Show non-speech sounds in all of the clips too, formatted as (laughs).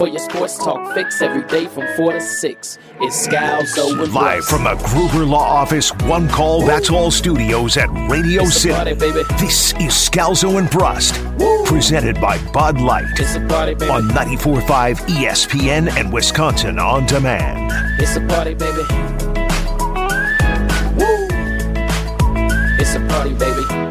For your sports talk fix every day from 4 to 6, it's Scalzo and Live from the Gruber Law Office, one call, that's all studios at Radio It's City. party. This is Scalzo and Brust, presented by Bud Light It's a party, baby. on 94.5 ESPN and Wisconsin On Demand. It's a party, baby. Woo! It's a party, baby.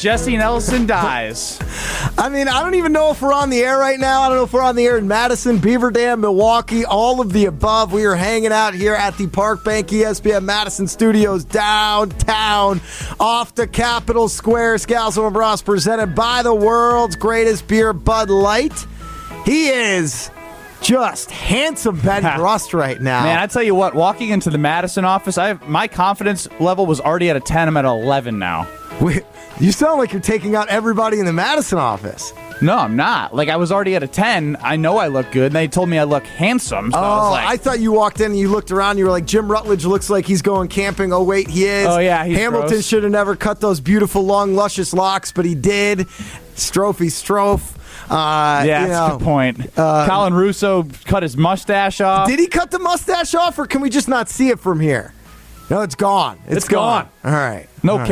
Jesse Nelson dies. I mean, I don't even know if we're on the air right now. I don't know if we're on the air in Madison, Beaver Dam, Milwaukee, all of the above. We are hanging out here at the Park Bank ESPN Madison Studios downtown off the Capitol Square. Scalzo and Ross presented by the world's greatest beer, Bud Light. He is just handsome Ben (laughs) Rust right now. Man, I tell you what, walking into the Madison office, I have, my confidence level was already at a 10. I'm at 11 now. We- you sound like you're taking out everybody in the Madison office. No, I'm not. Like I was already at a 10. I know I look good. And they told me I look handsome. So I Oh, was like, I thought you walked in and you looked around. And You were like, Jim Rutledge looks like he's going camping. Oh wait, he is. Oh, yeah, he's Hamilton should have never cut those beautiful, long, luscious locks, but he did. Strophy, Strophe. Uh, yeah, you that's a good point. Colin Russo cut his mustache off. Did he cut the mustache off, or can we just not see it from here? No, it's gone. It's gone. All right. no All right.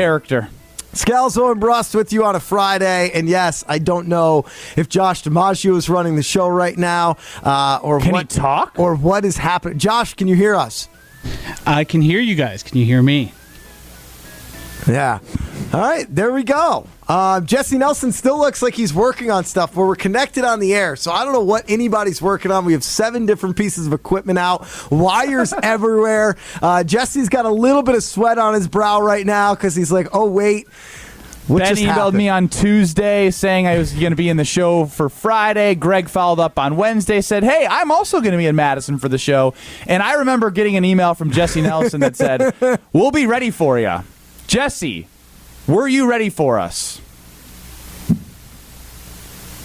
Character. Scalzo and Brust with you on a Friday, and yes, I don't know if Josh DiMaggio is running the show right now, uh, or Can he what talk? or what is happening. Josh, can you hear us? I can hear you guys. Can you hear me? Yeah. All right, there we go. Um, Jesse Nelson still looks like he's working on stuff, but we're connected on the air, so I don't know what anybody's working on. We have seven different pieces of equipment out, wires (laughs) everywhere. Uh, Jesse's got a little bit of sweat on his brow right now because he's like, "Oh wait, what ben emailed happened? me on Tuesday saying I was going to be in the show for Friday. Greg followed up on Wednesday, said, Hey, I'm also going to be in Madison for the show. And I remember getting an email from Jesse Nelson that said, (laughs) We'll be ready for you. Jesse, were you ready for us?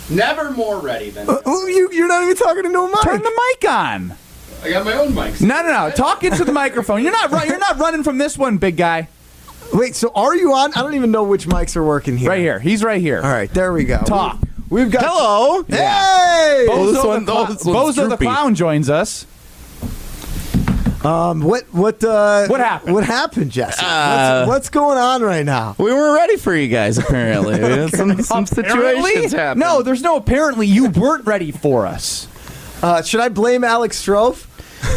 Never more ready than Oh, you, you're not even talking into a mic. Turn the mic on. I got my own mic. No, no, no. Talk into the microphone. You're not run- you're not running from this one, big guy. Wait, so are you on? I don't even know which mics are working here. Right here. He's right here. All right, there we go. Talk. We've got. Hello. Hey. Oh, this Bozo, one- the, oh, this Bozo the clown joins us. Um, what what uh, What happened? What happened, Jesse? Uh, what's, what's going on right now? We weren't ready for you guys, apparently. (laughs) We had some, some Apparently? situations happen. No, there's no apparently. You weren't ready for us. Uh, should I blame Alex Strofe?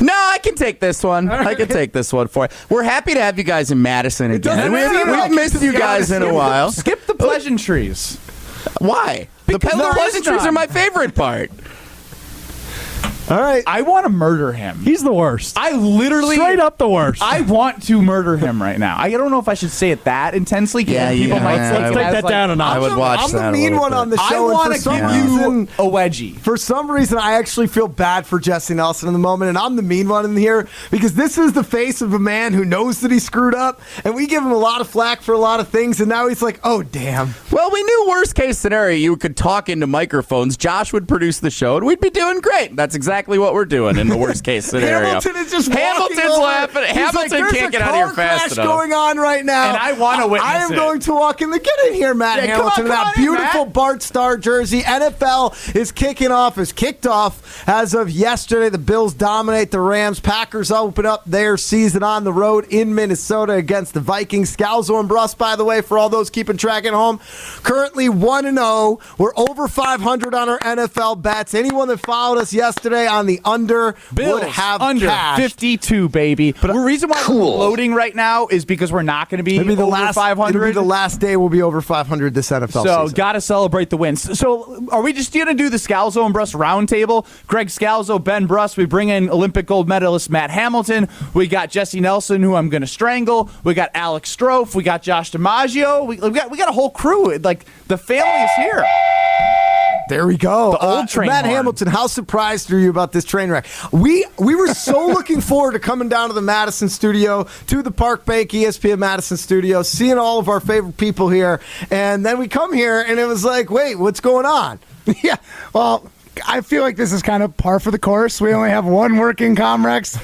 no, I can take this one. I can take this one for you. We're happy to have you guys in Madison again. We've, matter. we've missed you guys in a while. Skip the pleasantries. Why? Because the, there the pleasantries are my favorite part. (laughs) All right. I want to murder him. He's the worst. I literally Straight up the worst. I want to murder him right now. I don't know if I should say it that intensely. Yeah, people yeah, might yeah, take I it Take that like, down a notch. I would I'm the- watch I'm that the mean one bit. on the I show. and want to some give you reason, a wedgie. for some reason, I actually feel bad for Jesse Nelson in the moment, and I'm the mean one in here because this is the face of a man who knows that he screwed up, and we give him a lot of flack for a lot of things, and now he's like, "Oh, damn." Well, we knew worst case scenario, you could talk into microphones. Josh would produce the show, and we'd be doing great. That's exactly exactly what we're doing in the worst case (laughs) scenario. Hamilton is just walking Hamilton's laughing. He's Hamilton like, can't get out of here fast enough. going on right now, And I wanna witness I am it. going to walk in. The, get in here, Matt Yeah, Hamilton. in that on in, beautiful Bart Starr jersey. NFL is kicking off. Is kicked off as of yesterday. The Bills dominate the Rams. Packers open up their season on the road in Minnesota against the Vikings. Scalzo and Brust, by the way, for all those keeping track at home, currently one and zero. We're over 500 on our NFL bets. Anyone that followed us yesterday on the under Bills would have under cash. 52, baby. But the reason why we're loading right now is because we're not going to be It'll the over last. 500. It'll be the last day. We'll be over 500 this NFL So, season. got to celebrate the wins. So, are we just going to do the Scalzo and Brust roundtable? Greg Scalzo, Ben Brust. We bring in Olympic gold medalist Matt Hamilton. We got Jesse Nelson, who I'm going to strangle. We got Alex Strofe. We got Josh DiMaggio. We, we got we got a whole crew. Like the family is here. There we go. The old uh, train Matt horn. Hamilton, how surprised are you about this train wreck? We we were so (laughs) looking forward to coming down to the Madison studio, to the Park Bank ESPN Madison studio, seeing all of our favorite people here, and then we come here and it was like, wait, what's going on? (laughs) Yeah, well, I feel like this is kind of par for the course. We only have one working Comrex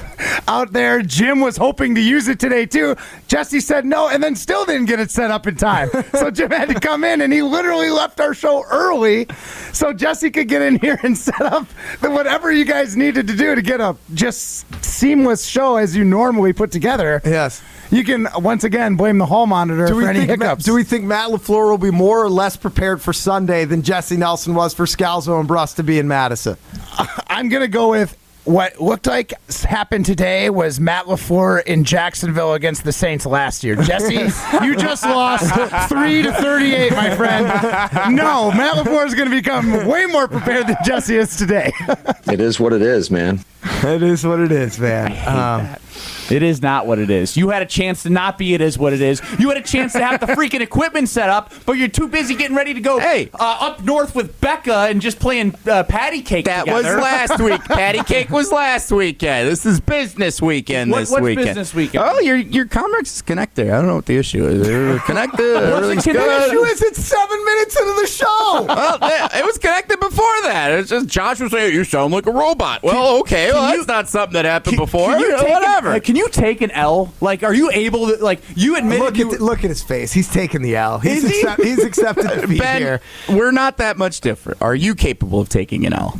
out there. Jim was hoping to use it today too. Jesse said no, and then still didn't get it set up in time. (laughs) So Jim had to come in, and he literally left our show early, so Jesse could get in here and set up the whatever you guys needed to do to get a just seamless show as you normally put together. Yes. You can once again blame the hall monitor Do for we, any think Matt, hiccups. do we think Matt LaFleur will be more or less prepared for Sunday than Jesse Nelson was for Scalzo and Brust to be in Madison? (laughs) I'm gonna go with what looked like happened today was Matt Lafleur in Jacksonville against the Saints last year. Jesse, you just lost (laughs) three to thirty-eight, my friend. No, Matt Lafleur is going to become way more prepared than Jesse is today. (laughs) It is what it is, man. It is what it is, man. Um, It is not what it is. You had a chance to not be it is what it is. You had a chance to have the freaking equipment set up, but you're too busy getting ready to go Hey. uh, up north with Becca and just playing uh, patty cake That was last week. (laughs) Patty cake was last weekend. This is business weekend. What- this what's weekend. business weekend? Oh, your your Comrex is connected. I don't know what the issue is. They're connected. (laughs) Connected? good. issue is it's seven minutes into the show. (laughs) Well, yeah, it was connected before that. It's just Josh was saying you sound like a robot. Well, okay, well can that's not something that happened Can- before. Can you You know, whatever. Uh, can you take an L? Like, are you able to? Like, you admit Look you. at the, look at his face. He's taking the L. He's, Is he? he's accepted defeat (laughs) ben, here. we're not that much different. Are you capable of taking an L?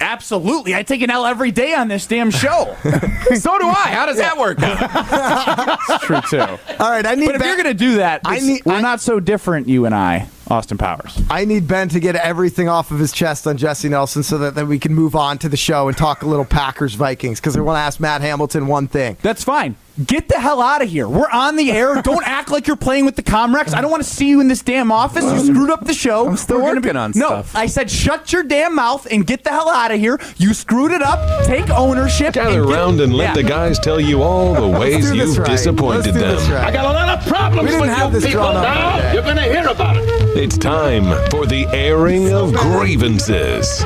Absolutely, I take an L every day on this damn show. (laughs) so do I. How does that work out? (laughs) It's true too. All right, I need But if Ben, you're gonna do that, I need- we're I- not so different, you and I, Austin Powers. I need Ben to get everything off of his chest on Jesse Nelson so that then we can move on to the show and talk a little Packers Vikings because I want to ask Matt Hamilton one thing. That's fine. Get the hell out of here. We're on the air. Don't (laughs) act like you're playing with the Comrex. I don't want to see you in this damn office. You screwed up the show. I'm still We're gonna working on no, stuff. I said shut your damn mouth and get the hell out of here. You screwed it up. Take ownership. Gather and get- around and let Yeah. the guys tell you all the ways you've right. disappointed them. this right. got a lot of problems with you. people. didn't have this drawn up today. You're going to hear about it. It's time for the airing of grievances.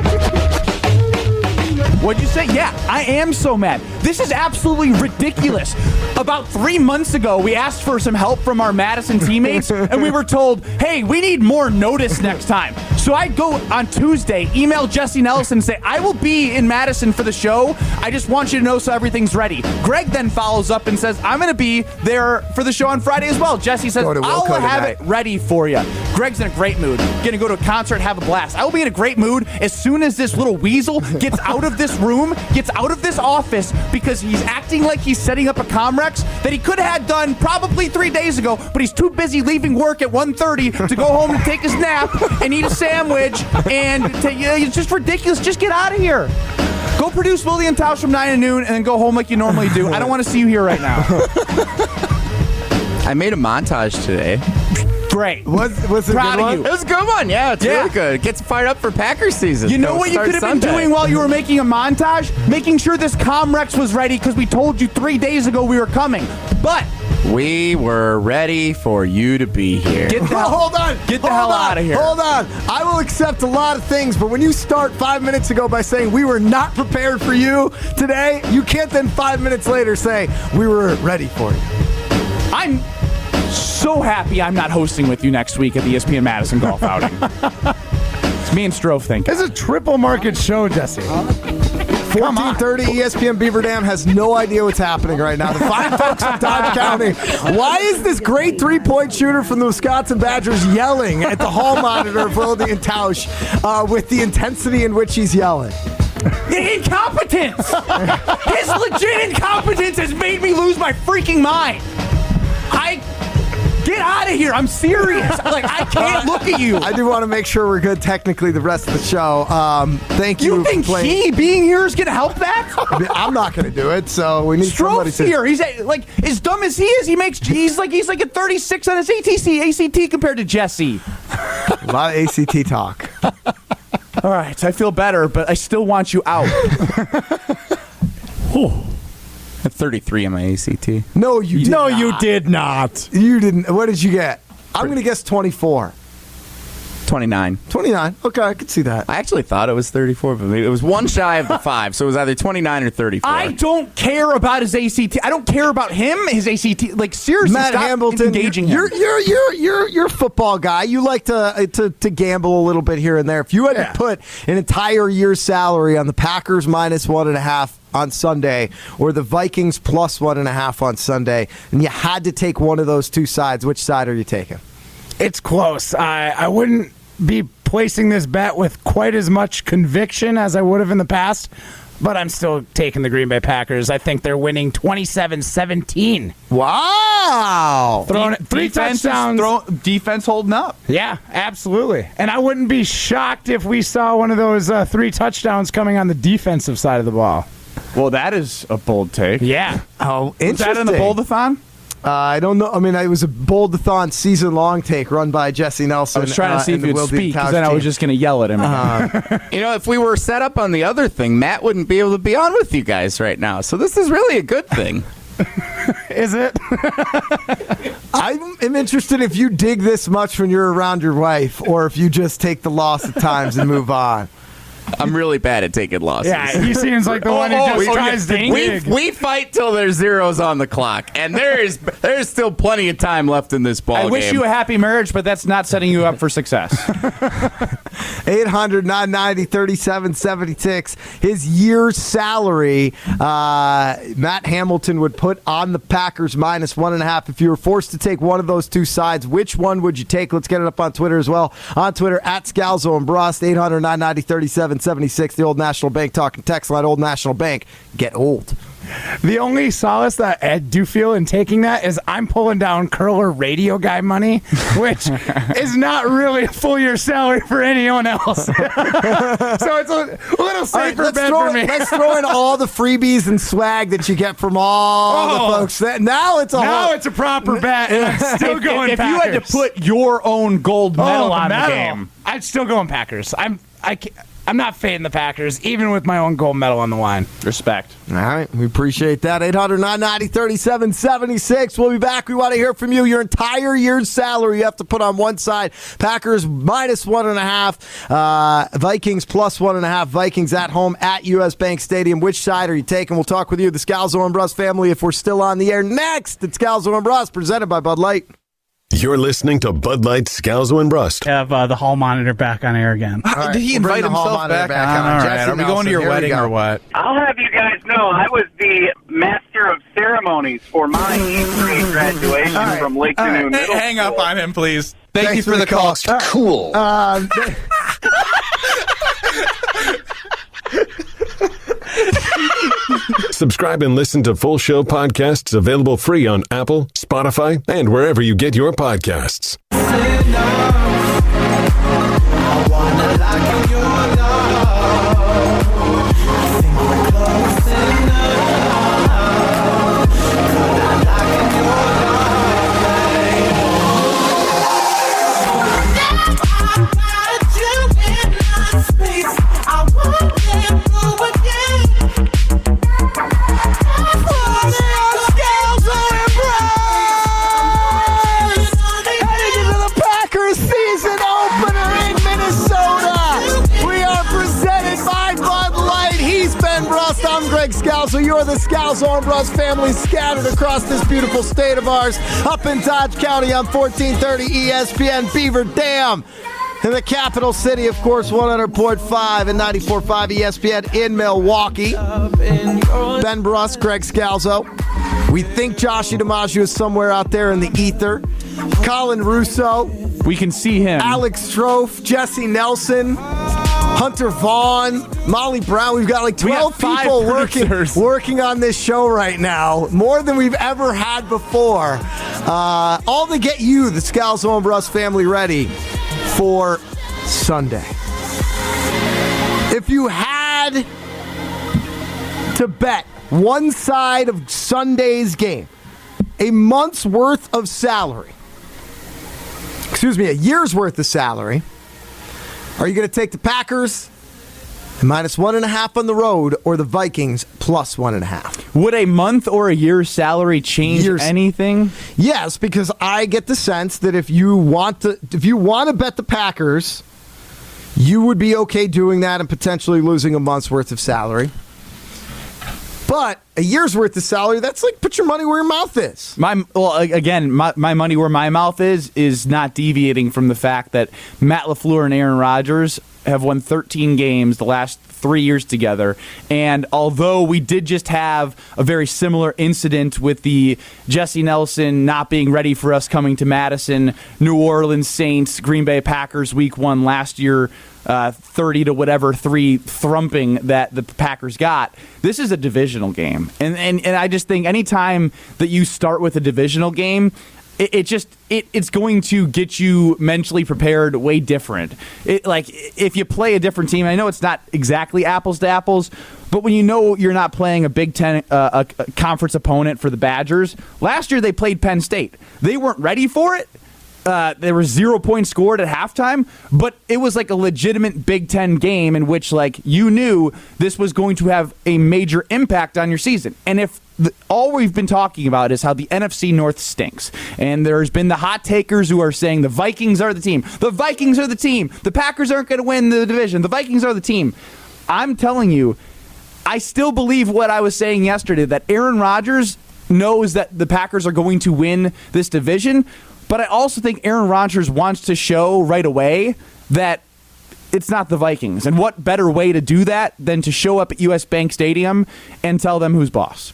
What'd you say? Yeah, I am so mad. This is absolutely ridiculous. About three months ago, we asked for some help from our Madison teammates, and we were told, hey, we need more notice next time. So I go on Tuesday, email Jesse Nelson, and say, I will be in Madison for the show. I just want you to know so everything's ready. Greg then follows up and says, I'm going to be there for the show on Friday as well. Jesse says, I'll Wilco have tonight. it ready for you. Greg's in a great mood. Gonna go to a concert, have a blast. I will be in a great mood as soon as this little weasel gets (laughs) out of this room, gets out of this office, because he's acting like he's setting up a Comrex that he could have had done probably three days ago, but he's too busy leaving work at 1.30 to go home and take his nap and eat a sandwich, and to, you know, it's just ridiculous. Just get out of here. Go produce William Tausch from 9 to noon and then go home like you normally do. I don't want to see you here right now. (laughs) I made a montage today. Great. Was, was it a Proud good of one? you. It was a good one. Yeah, it's Yeah. really good. It gets fired up for Packers season. You know It'll what you start could have been Sunday. doing while you were making a montage? Making sure this Comrex was ready because we told you three days ago we were coming. But We were ready for you to be here. get the (laughs) hell, hold on. Get the hold hell on, out of here. Hold on. I will accept a lot of things, but when you start five minutes ago by saying we were not prepared for you today, you can't then five minutes later say we were ready for you. I'm so happy I'm not hosting with you next week at the ESPN Madison golf outing. (laughs) it's me and Strofe think. This is a triple market show, Jesse. (laughs) Come on. 1430 ESPN Beaver Dam has no idea what's happening right now. The fine (laughs) folks of Dodge County. Why is this great three point shooter from the Wisconsin Badgers yelling at the hall monitor of Wilde Tausch uh, with the intensity in which he's yelling? The Incompetence! His legit incompetence has made me lose my freaking mind. I get out of here. I'm serious. Like I can't (laughs) look at you. I do want to make sure we're good technically the rest of the show. Um, thank you. You think playing- he being here is gonna help that? (laughs) I'm not going to do it, so we need somebody Stroke's to. here. He's a- like as dumb as he is. He makes. He's like he's like a 36 on his ATC ACT compared to Jesse. (laughs) A lot of ACT talk. All right, I feel better, but I still want you out. I (laughs) have 33 on my ACT. No, you did not. No, not. you did not. You didn't. What did you get? I'm going to guess 24. 29. 29. Okay, I could see that. I actually thought it was 34, but maybe it was one shy of the (laughs) five, so it was either 29 or 34. I don't care about his ACT. I don't care about him. His ACT. Like seriously, Matt stop Hamilton, engaging him. you're you're you're you're you're a football guy. You like to uh, to to gamble a little bit here and there. If you had Yeah. to put an entire year's salary on the Packers minus one and a half on Sunday or the Vikings plus one and a half on Sunday, and you had to take one of those two sides, which side are you taking? It's close. I, I wouldn't be placing this bet with quite as much conviction as I would have in the past, but I'm still taking the Green Bay Packers. I think they're winning 27 17. Wow. Throwing it three defense touchdowns. throw- defense holding up. Yeah, absolutely. And I wouldn't be shocked if we saw one of those uh, three touchdowns coming on the defensive side of the ball. Well, that is a bold take. Yeah. Oh, Is interesting. that in the boldathon? Uh, I don't know. I mean, it was a boldathon season long take run by Jesse Nelson. I was trying uh, to see if and you'd Will speak, because Couch then I was just going to yell at him. again. (laughs) You know, if we were set up on the other thing, Matt wouldn't be able to be on with you guys right now. So this is really a good thing. (laughs) Is it? (laughs) I am interested if you dig this much when you're around your wife, or if you just take the loss at times and move on. I'm really bad at taking losses. yeah, he seems like the (laughs) one who oh, just oh, tries to we, dig. we fight till there's zeros on the clock, and there is there's still plenty of time left in this ball I wish game. you a happy marriage, but that's not setting you up for success. (laughs) 800 990 3776. His year's salary, uh, Matt Hamilton would put on the Packers minus one and a half. If you were forced to take one of those two sides, which one would you take? Let's get it up on Twitter as well. On Twitter, at Scalzo and Brust, 800 990 3776. The Old National Bank talking text line. Old National Bank, get old. The only solace that I do feel in taking that is I'm pulling down curler radio guy money, (laughs) which is not really a full year salary for anyone else. (laughs) so it's a little All right, safer let's, bet throw, for me. let's throw in (laughs) all the freebies and swag that you get from all Oh. the folks. That, now it's a now whole, it's a proper bet. and I'm still if going if you had to put your own gold medal oh, on medal. the game, I'm still go going Packers. I'm I can't, I'm not fading the Packers, even with my own gold medal on the line. respect. All right, we appreciate that. 800 990 3776. We'll be back. We want to hear from you. Your entire year's salary you have to put on one side. Packers minus one and a half. Uh, Vikings plus one and a half. Vikings at home at U.S. Bank Stadium. Which side are you taking? We'll talk with you, the Scalzo and Brust family, if we're still on the air. Next, it's Scalzo and Brust, presented by Bud Light. You're listening to Bud Light Scalzo and Brust. Have uh, the hall monitor back on air again. All right, Did he invite himself monitor back, on. on? All right. Jesse Are we going Nelson, to your here we wedding go. or what? I'll have you guys know I was the master of ceremonies for my E3 graduation All right. from Lake All right. Canoe Middle Hang School. up on him, please. Thank Thanks you for, for the, the call. call. Cool. Um, (laughs) (laughs) (laughs) Subscribe and listen to full show podcasts available free on Apple, Spotify, and wherever you get your podcasts. Scalzo. You're the Scalzo and Brust family scattered across this beautiful state of ours. Up in Dodge County on 1430 ESPN Beaver Dam. In the capital city, of course, 100.5 and 94.5 ESPN in Milwaukee. Ben Brust, Greg Scalzo. We think Joshie DiMaggio is somewhere out there in the ether. Colin Russo, We can see him. Alex Strofe, Jesse Nelson, Hunter Vaughn, Molly Brown. We've got like We got 12 people working, producers. working on this show right now, more than we've ever had before. Uh, all to get you, the Scalzo and Brust family, ready for Sunday. If you had to bet one side of Sunday's game, a month's worth of salary, excuse me, a year's worth of salary, are you going to take the Packers minus one and a half on the road or the Vikings plus one and a half? Would a month or a year's salary change Years. anything? Yes, because I get the sense that if you want to, if you want to bet the Packers, you would be okay doing that and potentially losing a month's worth of salary. But a year's worth of salary, that's like put your money where your mouth is. My well, again, my, my money where my mouth is is not deviating from the fact that Matt Lafleur and Aaron Rodgers have won 13 games the last three years together. And although we did just have a very similar incident with the Jesse Nelson not being ready for us coming to Madison, New Orleans Saints, Green Bay Packers Week One last year. Uh, 30 to whatever three thrumping that the Packers got. This is a divisional game. And, and, and I just think anytime that you start with a divisional game, it, it just it, it's going to get you mentally prepared way different. It, like if you play a different team, I know it's not exactly apples to apples, but when you know you're not playing a Big Ten uh, a, conference opponent for the Badgers, last year they played Penn State. They weren't ready for it. Uh, there were zero points scored at halftime, but it was like a legitimate Big Ten game in which, like, you knew this was going to have a major impact on your season. And if all we've been talking about is how the NFC North stinks, and there's been the hot takers who are saying the Vikings are the team, the Vikings are the team, the Packers aren't going to win the division, the Vikings are the team. I'm telling you, I still believe what I was saying yesterday that Aaron Rodgers knows that the Packers are going to win this division, but I also think Aaron Rodgers wants to show right away that it's not the Vikings. And what better way to do that than to show up at US Bank Stadium and tell them who's boss?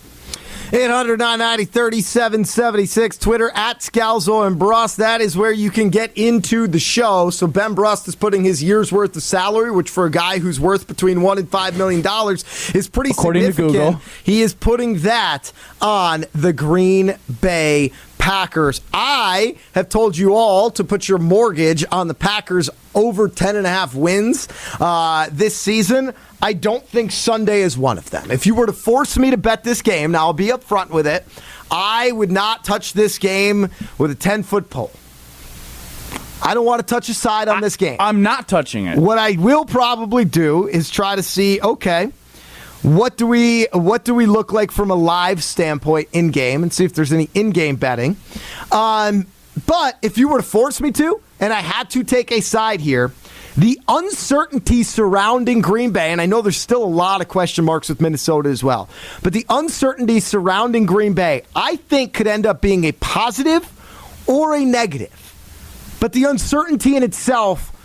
800 990 3776. Twitter at Scalzo and Brust. That is where you can get into the show. So Ben Brust is putting his year's worth of salary, which for a guy who's worth between one and five million dollars is pretty According to. Google. He is putting that on the Green Bay Packers. I have told you all to put your mortgage on the Packers over 10 and a half wins uh, this season. I don't think Sunday is one of them. If you were to force me to bet this game, now I'll be upfront with it, I would not touch this game with a 10 foot pole. I don't want to touch a side on this game. I'm not touching it. What I will probably do is try to see, okay, what do we what do we look like from a live standpoint in game and see if there's any in game betting. Um, but if you were to force me to, and I had to take a side here, the uncertainty surrounding Green Bay, and I know there's still a lot of question marks with Minnesota as well, but the uncertainty surrounding Green Bay, I think could end up being a positive or a negative. But the uncertainty in itself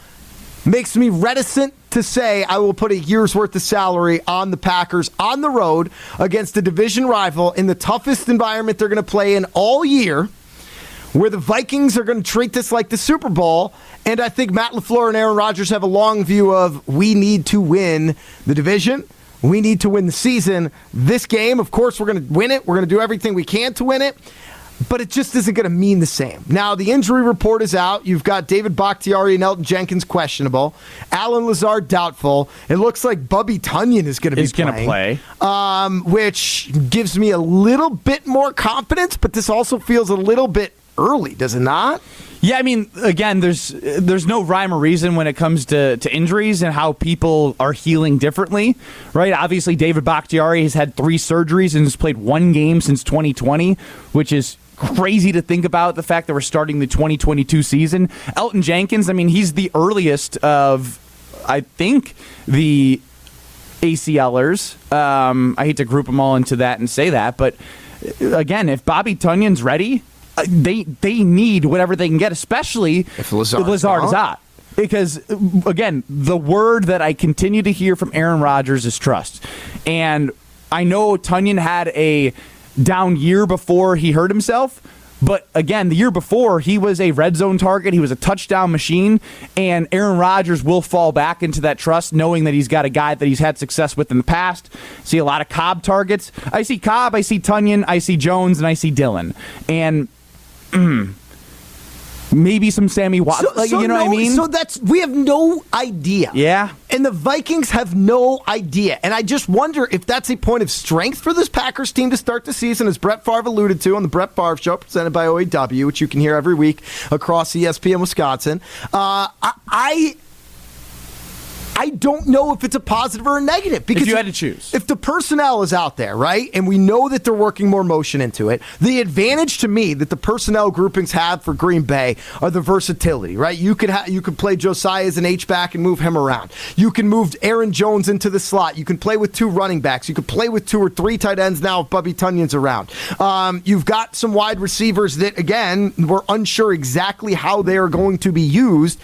makes me reticent to say I will put a year's worth of salary on the Packers on the road against a division rival in the toughest environment they're going to play in all year, where the Vikings are going to treat this like the Super Bowl. And I think Matt LaFleur and Aaron Rodgers have a long view of we need to win the division. We need to win the season. This game, of course, we're going to win it. We're going to do everything we can to win it but it just isn't going to mean the same. Now, the injury report is out. You've got David Bakhtiari and Elgton Jenkins questionable. Allen Lazard doubtful. It looks like Bubby Tonyan is going to be Is gonna play. um, which gives me a little bit more confidence, but this also feels a little bit early, does it not? Yeah, I mean, again, there's there's no rhyme or reason when it comes to, to injuries and how people are healing differently, right? Obviously, David Bakhtiari has had three surgeries and has played one game since 2020, which is crazy to think about. The fact that we're starting the 2022 season. Elgton Jenkins, I mean, he's the earliest of, I think, the ACLers. Um, I hate to group them all into that and say that, but uh, again, if Bobby Tonyan's ready, uh, they they need whatever they can get, especially If Lazard's Lazard is out. out. because again, the word that I continue to hear from Aaron Rodgers is trust, and I know Tunyon had a down year before he hurt himself. But again, the year before, he was a red zone target. He was a touchdown machine. And Aaron Rodgers will fall back into that trust, knowing that he's got a guy that he's had success with in the past. See a lot of Cobb targets. I see Cobb, I see Tonyan, I see Jones, and I see Dillon. And. (clears throat) Maybe some Sammy Watkins. like, you know what I mean? So that's we have no idea. Yeah. And the Vikings have no idea. And I just wonder if that's a point of strength for this Packers team to start the season, as Brett Favre alluded to on the Brett Favre Show, presented by OAW, which you can hear every week across ESPN Wisconsin. Uh, I, I I don't know if it's a positive or a negative because you had to choose. if the personnel is out there, right, and we know that they're working more motion into it, the advantage to me that the personnel groupings have for Green Bay are the versatility, right? You could ha- you could play Josiah as an H back and move him around. You can move Aaron Jones into the slot. You can play with two running backs. You could play with two or three tight ends now if Bubby Tonyan's around. Um, you've got some wide receivers that again we're unsure exactly how they are going to be used.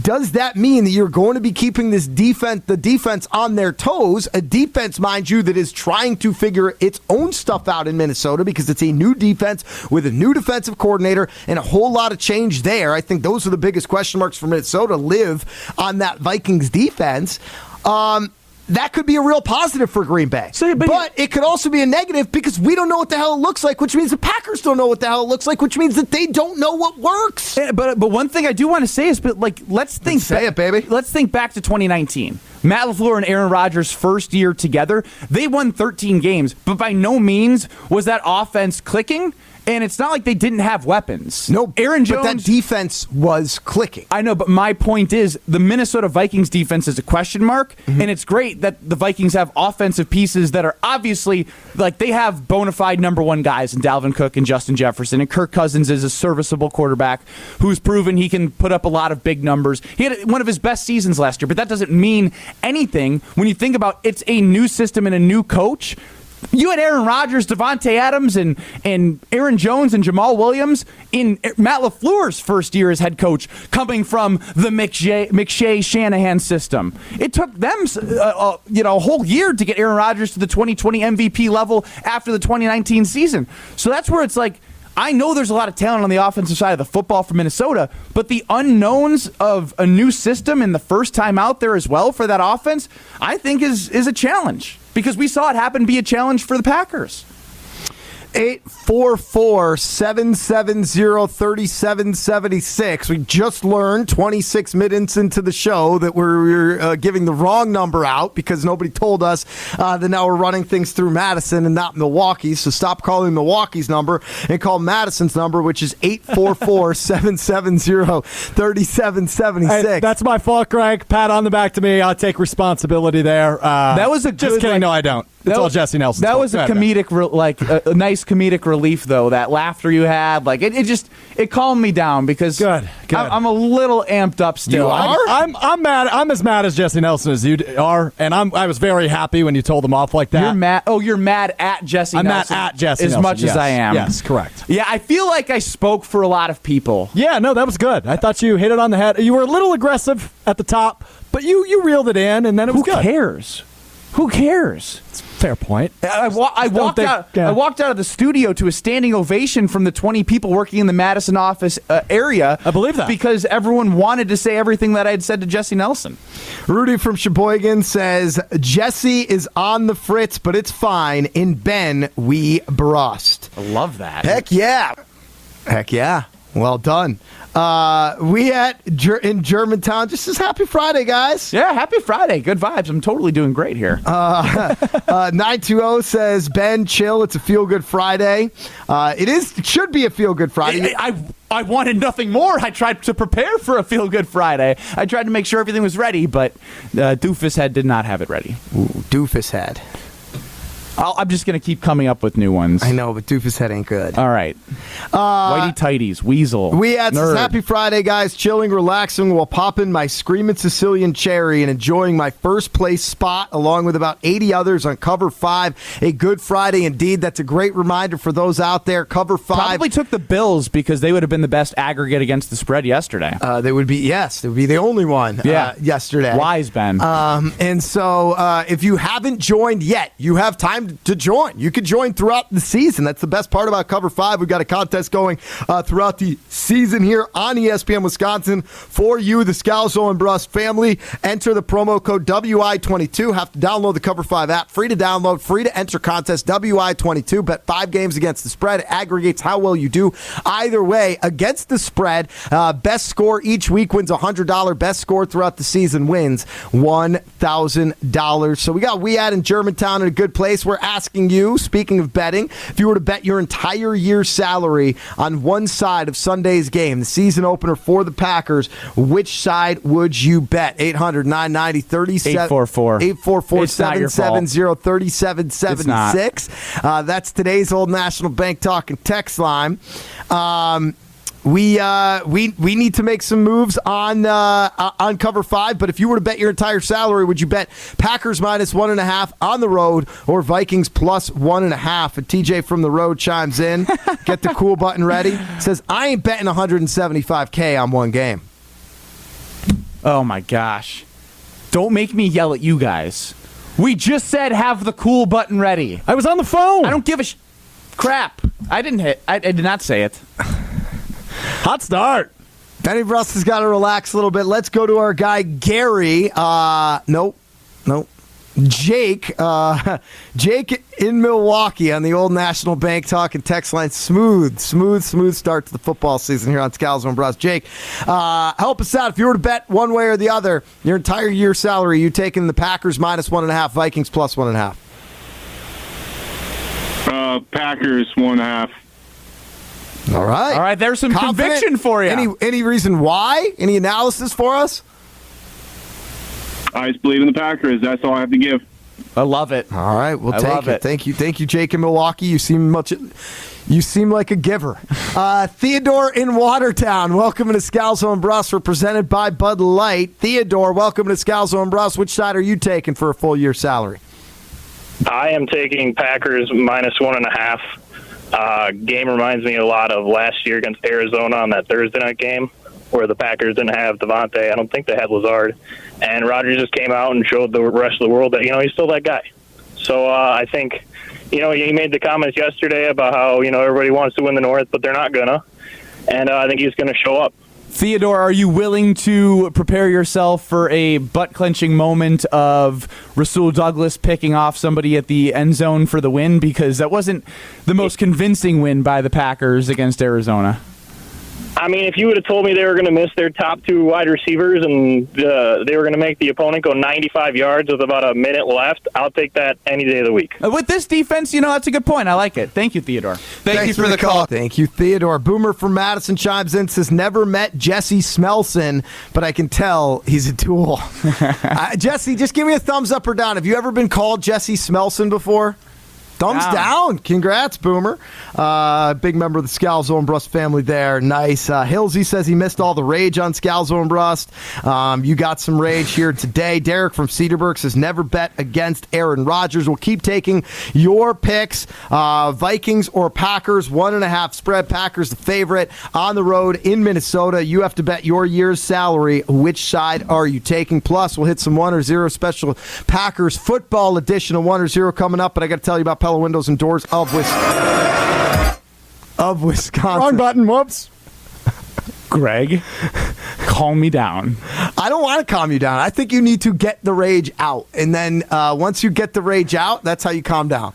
Does that mean that you're going to be keeping this defense, the defense on their toes? A defense, mind you, that is trying to figure its own stuff out in Minnesota because it's a new defense with a new defensive coordinator and a whole lot of change there. I think those are the biggest question marks for Minnesota. Live on that Vikings defense. Um, that could be a real positive for Green Bay. but it could also be a negative because we don't know what the hell it looks like, which means the Packers don't know what the hell it looks like, which means that they don't know what works. But but one thing I do want to say is, but like let's think, say it, baby. Let's think back to 2019. Matt Lafleur and Aaron Rodgers' first year together, they won 13 games, but by no means was that offense clicking. And it's not like they didn't have weapons. No, Aaron Jones. But that defense was clicking. I know, but my point is the Minnesota Vikings defense is a question mark, Mm-hmm. and it's great that the Vikings have offensive pieces that are obviously like they have bona fide number one guys in Dalvin Cook and Justin Jefferson, and Kirk Cousins is a serviceable quarterback who's proven he can put up a lot of big numbers. He had one of his best seasons last year, but that doesn't mean anything when you think about it's a new system and a new coach. You had Aaron Rodgers, Davante Adams, and and Aaron Jones and Jamaal Williams in Matt Lafleur's first year as head coach, coming from the McShay, McShay Shanahan system. It took them, uh, uh, you know, a whole year to get Aaron Rodgers to the 2020 MVP level after the 2019 season. So that's where it's like. I know there's a lot of talent on the offensive side of the football for Minnesota, but the unknowns of a new system and the first time out there as well for that offense, I think is is a challenge because we saw it happen be a challenge for the Packers. 844 770 3776. We just learned 26 minutes into the show that we're, we're uh, giving the wrong number out because nobody told us uh, that now we're running things through Madison and not Milwaukee. So stop calling Milwaukee's number and call Madison's number, which is 844 770 3776. That's my fault, Greg. Pat on the back to me. I'll take responsibility there. Uh, That was a good, just good, kidding. like- no, I don't. It's That all was- Jesse Nelson. That was a comedic, re- like a, a nice comedic relief, though. That laughter you had, like it, it just it calmed me down because Good, good. I'm, I'm a little amped up still. I'm, I'm I'm mad. I'm as mad as Jesse Nelson as you are, and I'm I was very happy when you told him off like that. You're mad. Oh, you're mad at Jesse. I'm Nelson mad at Jesse as Nelson, much yes. as I am. Yes, correct. Yeah, I feel like I spoke for a lot of people. Yeah, no, that was good. I thought you hit it on the head. You were a little aggressive at the top, but you you reeled it in, and then it was Who good. cares? Who cares? Fair point. I, I, wa- I walked think- out. yeah. I walked out of the studio to a standing ovation from the 20 people working in the Madison office uh, area. I believe that. because everyone wanted to say everything that I had said to Jesse Nelson. Rudy from Sheboygan says Jesse is on the fritz, but it's fine. In Ben, we brust. I love that. Heck yeah. Heck yeah. Well done. Uh, we at in Germantown. Just as happy Friday, guys. Yeah, happy Friday. Good vibes. I'm totally doing great here. Uh, (laughs) 920 says, Ben, chill. It's a feel good Friday. Uh, it is, it should be a feel good Friday. I, I I wanted nothing more. I tried to prepare for a feel good Friday. I tried to make sure everything was ready, but uh, Doofus Head did not have it ready. Ooh, doofus head. I'll, I'm just going to keep coming up with new ones. I know, but Doofus head ain't good. All right. Uh, Whitey tighties, weasel. We had nerd. Happy Friday, guys. Chilling, relaxing while popping my screaming Sicilian cherry and enjoying my first place spot along with about 80 others on Cover 5. A good Friday indeed. That's a great reminder for those out there. Cover 5. Probably took the Bills because they would have been the best aggregate against the spread yesterday. Uh, they would be, yes, they would be the only one Yeah. uh, yesterday. Wise Ben. Um, and so, uh, if you haven't joined yet, you have time to join. You can join throughout the season. That's the best part about Cover Five. We've got a contest going uh, throughout the season here on ESPN Wisconsin for you, the Scalzo and Brust family. Enter the promo code WI22. Have to download the Cover Five app. Free to download. Free to enter contest WI22. Bet five games against the spread. Aggregates how well you do. Either way, against the spread, uh, best score each week wins $100. Best score throughout the season wins $1,000. So we got We At in Germantown in a good place. We're asking you, speaking of betting, if you were to bet your entire year's salary on one side of Sunday's game, the season opener for the Packers, which side would you bet? 800 990 844. 844 It's not your fault. 770 3776. Uh, that's today's Old National Bank Talk and text line. Um, we uh, we we need to make some moves on uh, uh, on cover five. But if you were to bet your entire salary, would you bet Packers minus one and a half on the road or Vikings plus one and a half? And TJ from the road chimes in. (laughs) Get the cool button ready. Says I ain't betting 175k on one game. oh my gosh. Don't make me yell at you guys. We just said have the cool button ready. I was on the phone. I don't give a sh- crap. I didn't hit. I, I did not say it. (laughs) Hot start. Benny Russ has got to relax a little bit. Let's go to our guy Gary. Uh, nope, nope. Jake, uh, (laughs) Jake in Milwaukee on the old National Bank Talk and text line. Smooth, smooth, smooth start to the football season here on Scalzo and Brust. Jake, uh, help us out. If you were to bet one way or the other, your entire year salary, you taking the Packers minus one and a half, Vikings plus one and a half. Uh, Packers one and a half. All right, All right, there's some Confident? conviction for you. Any any reason why? Any analysis for us? I just believe in the Packers. That's all I have to give. I love it. All right, we'll I take love it. it. Thank you, thank you, Jake in Milwaukee. You seem much. You seem like a giver. (laughs) Uh, Theodore in Watertown. Welcome to Scalzo and Brust. We're presented by Bud Light. Theodore, welcome to Scalzo and Brust. Which side are you taking for a full year salary? I am taking Packers minus one and a half. Uh, game reminds me a lot of last year against Arizona on that Thursday night game where the Packers didn't have Davante. I don't think they had Lazard. And Rodgers just came out and showed the rest of the world that, you know, he's still that guy. So uh, I think, you know, he made the comments yesterday about how, you know, everybody wants to win the North, but they're not going to. And uh, I think he's going to show up. Theodore, are you willing to prepare yourself for a butt clenching moment of Rasul Douglas picking off somebody at the end zone for the win? Because that wasn't the most convincing win by the Packers against Arizona. I mean, if you would have told me they were going to miss their top two wide receivers and uh, they were going to make the opponent go 95 yards with about a minute left, I'll take that any day of the week. Uh, With this defense, you know, that's a good point. I like it. Thank you, Theodore. Thank Thanks you for, for the call. call. Thank you, Theodore. Boomer from Madison chimes in says never met Jesse Smelson, but I can tell he's a tool. (laughs) uh, Jesse, just give me a thumbs up or down. Have you ever been called Jesse Smelson before? Thumbs Down. down. Congrats, Boomer. Uh, big member of the Scalzo and Brust family there. Nice. Uh, Hillsy says he missed all the rage on Scalzo and Brust. Um, you got some rage here today. Derek from Cedarburg says never bet against Aaron Rodgers. We'll keep taking your picks. Uh, Vikings or Packers, one and a half spread. Packers the favorite on the road in Minnesota. You have to bet your year's salary. Which side are you taking? Plus, we'll hit some one or zero special Packers football edition of one or zero coming up. But I got to tell you about Pella Windows and Doors of Wisconsin. Of Wisconsin. Wrong button. Whoops. Greg, calm me down. I don't want to calm you down. I think you need to get the rage out. And then uh, once you get the rage out, that's how you calm down.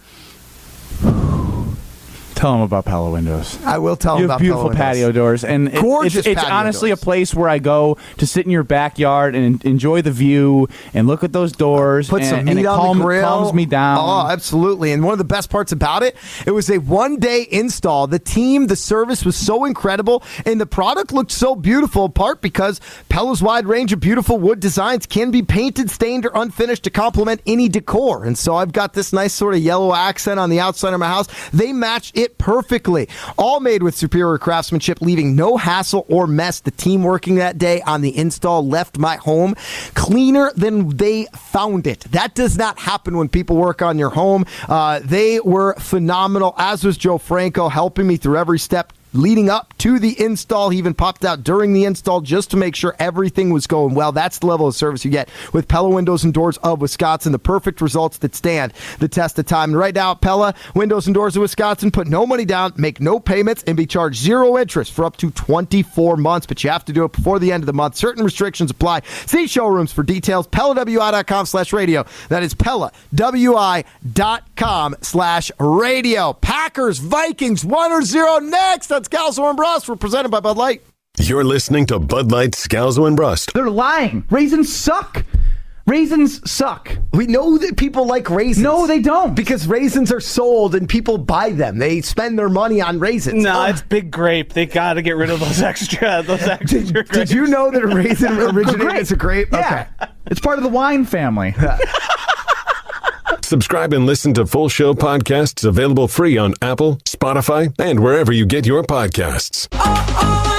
Tell them about Pella Windows. I will tell You them about beautiful Windows. patio doors, and it- Gorgeous It's, it's honestly doors. a place where I go to sit in your backyard and enjoy the view and look at those doors. Put and, some and meat it on calm- the grill. calms me down. Oh, absolutely. And one of the best parts about it, it was a one day install. The team, the service was so incredible, and the product looked so beautiful, part because Pella's wide range of beautiful wood designs can be painted, stained, or unfinished to complement any decor. And so I've got this nice sort of yellow accent on the outside of my house. They match it perfectly. All made with superior craftsmanship, leaving no hassle or mess. The team working that day on the install left my home cleaner than they found it. That does not happen when people work on your home. Uh, they were phenomenal, as was Joe Franco, helping me through every step leading up to the install. He even popped out during the install just to make sure everything was going well. That's the level of service you get with Pella Windows and Doors of Wisconsin. The perfect results that stand the test of time. And right now, Pella Windows and Doors of Wisconsin put no money down, make no payments, and be charged zero interest for up to 24 months. But you have to do it before the end of the month. Certain restrictions apply. See showrooms for details. PellaWI.com slash radio. That is PellaWI.com slash radio. Packers, Vikings, 1 or 0 next. That's Scalzo and Brust. We're presented by Bud Light. You're listening to Bud Light Scalzo and Brust. They're lying. Raisins suck. Raisins suck. We know that people like raisins. No, they don't. Because raisins are sold and people buy them. They spend their money on raisins. No, Oh. it's big grape. They got to get rid of those extra. (laughs) Those extra. Did, did you know that a raisin (laughs) originated as a grape? Yeah. It's part of the wine family. (laughs) Subscribe and listen to full show podcasts available free on Apple, Spotify, and wherever you get your podcasts. Get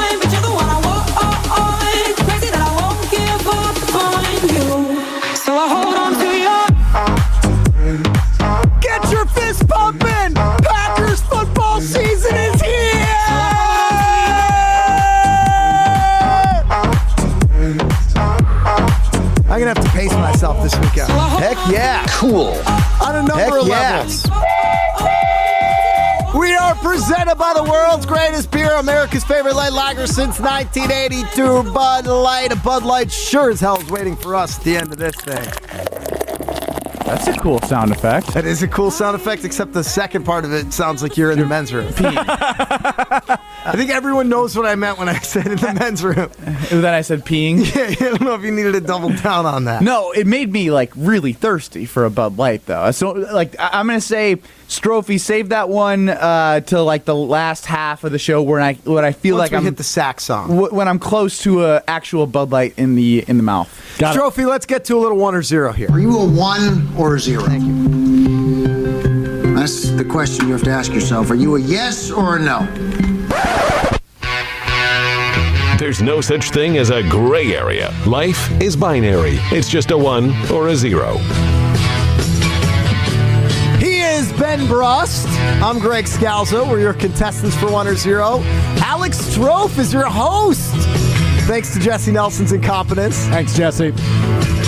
Heck yeah! Cool. On a number Heck of yes. levels. We are presented by the world's greatest beer, America's favorite light lager since 1982, Bud Light. A Bud Light sure as hell is waiting for us at the end of this thing. That's a cool sound effect. That is a cool sound effect, except the second part of it sounds like you're in the men's room. (laughs) (laughs) I think everyone knows what I meant when I (laughs) said in the men's room. (laughs) That I said peeing. (laughs) Yeah, I don't know if you needed to double down on that. No, it made me like really thirsty for a Bud Light though. So like I- I'm gonna say, Strophy, save that one uh, till like the last half of the show when I when I feel Once like we I'm hit the sax song. w- when I'm close to a actual Bud Light in the in the mouth. Trophy, let's get to a little one or zero here. Are you a one or a zero? Thank you. That's the question you have to ask yourself. Are you a yes or a no? There's no such thing as a gray area. Life is binary. It's just a one or a zero. He is Ben Brust. I'm Greg Scalzo. We're your contestants for one or zero. Alex Strofe is your host. Thanks to Jesse Nelson's incompetence. Thanks, Jesse.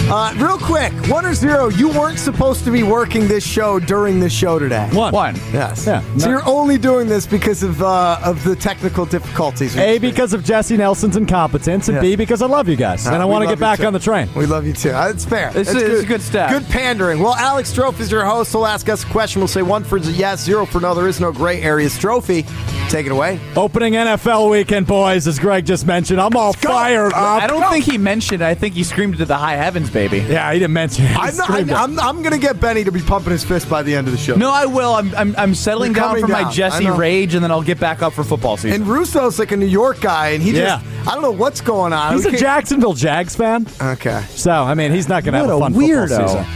Uh, real quick, one or zero. You weren't supposed to be working this show during the show today. One. One. Yes. Yeah. So you're only doing this because of uh, of the technical difficulties. A, because of Jesse Nelson's incompetence, and Yeah. B, because I love you guys. Uh, and I we want to love get you back too. on the train. We love you too. Uh, It's fair. It's That's a- it's a good step. Good pandering. Well, Alex Strofe is your host. He'll ask us a question. We'll say one for yes, zero for no. There is no gray areas. Trophy, take it away. Opening NFL weekend, boys, as Greg just mentioned. I'm all fired up. I don't think he mentioned. I think he screamed to the high heavens, baby. Yeah, he didn't mention it. He I'm, not, screamed it. I'm, I'm going to get Benny to be pumping his fist by the end of the show. No, I will. I'm I'm, I'm settling You're down coming from my down. I Jesse know. rage, and then I'll get back up for football season. And Russo's like a New York guy, and he Yeah. just, I don't know what's going on. He's We a can't- Jacksonville Jags fan. Okay. So, I mean, he's not going to have What a a fun weirdo. football season.